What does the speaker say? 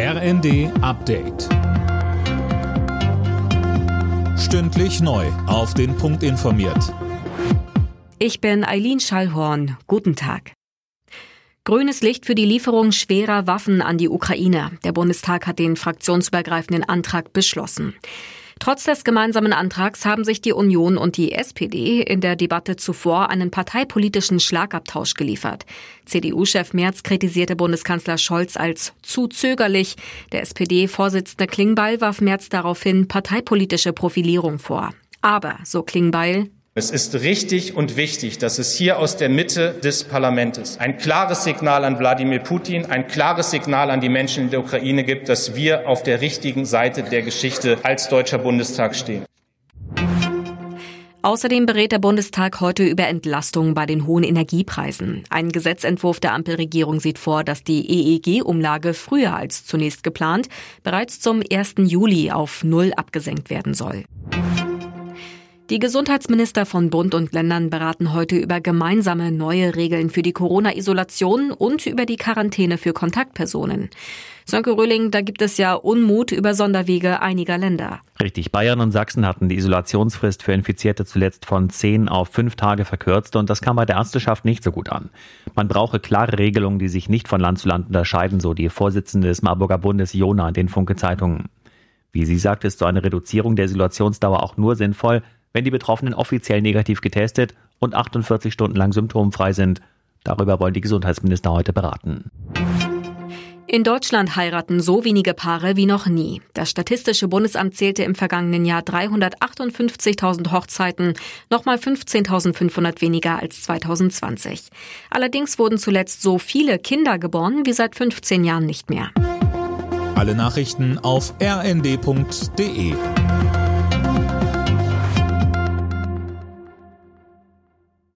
RND Update. Stündlich neu. Auf den Punkt informiert. Ich bin Eileen Schallhorn. Guten Tag. Grünes Licht für die Lieferung schwerer Waffen an die Ukraine. Der Bundestag hat den fraktionsübergreifenden Antrag beschlossen. Trotz des gemeinsamen Antrags haben sich die Union und die SPD in der Debatte zuvor einen parteipolitischen Schlagabtausch geliefert. CDU-Chef Merz kritisierte Bundeskanzler Scholz als zu zögerlich. Der SPD-Vorsitzende Klingbeil warf Merz daraufhin parteipolitische Profilierung vor. Aber, so Klingbeil, es ist richtig und wichtig, dass es hier aus der Mitte des Parlaments ein klares Signal an Wladimir Putin, ein klares Signal an die Menschen in der Ukraine gibt, dass wir auf der richtigen Seite der Geschichte als Deutscher Bundestag stehen. Außerdem berät der Bundestag heute über Entlastung bei den hohen Energiepreisen. Ein Gesetzentwurf der Ampelregierung sieht vor, dass die EEG-Umlage früher als zunächst geplant bereits zum 1. Juli auf Null abgesenkt werden soll. Die Gesundheitsminister von Bund und Ländern beraten heute über gemeinsame neue Regeln für die Corona-Isolation und über die Quarantäne für Kontaktpersonen. Sönke Röhling, da gibt es ja Unmut über Sonderwege einiger Länder. Richtig, Bayern und Sachsen hatten die Isolationsfrist für Infizierte zuletzt von zehn auf fünf Tage verkürzt und das kam bei der Ärzteschaft nicht so gut an. Man brauche klare Regelungen, die sich nicht von Land zu Land unterscheiden, so die Vorsitzende des Marburger Bundes Jona in den Funke-Zeitungen. Wie sie sagt, ist so eine Reduzierung der Isolationsdauer auch nur sinnvoll, wenn die Betroffenen offiziell negativ getestet und 48 Stunden lang symptomfrei sind. Darüber wollen die Gesundheitsminister heute beraten. In Deutschland heiraten so wenige Paare wie noch nie. Das Statistische Bundesamt zählte im vergangenen Jahr 358.000 Hochzeiten, nochmal 15.500 weniger als 2020. Allerdings wurden zuletzt so viele Kinder geboren wie seit 15 Jahren nicht mehr. Alle Nachrichten auf rnd.de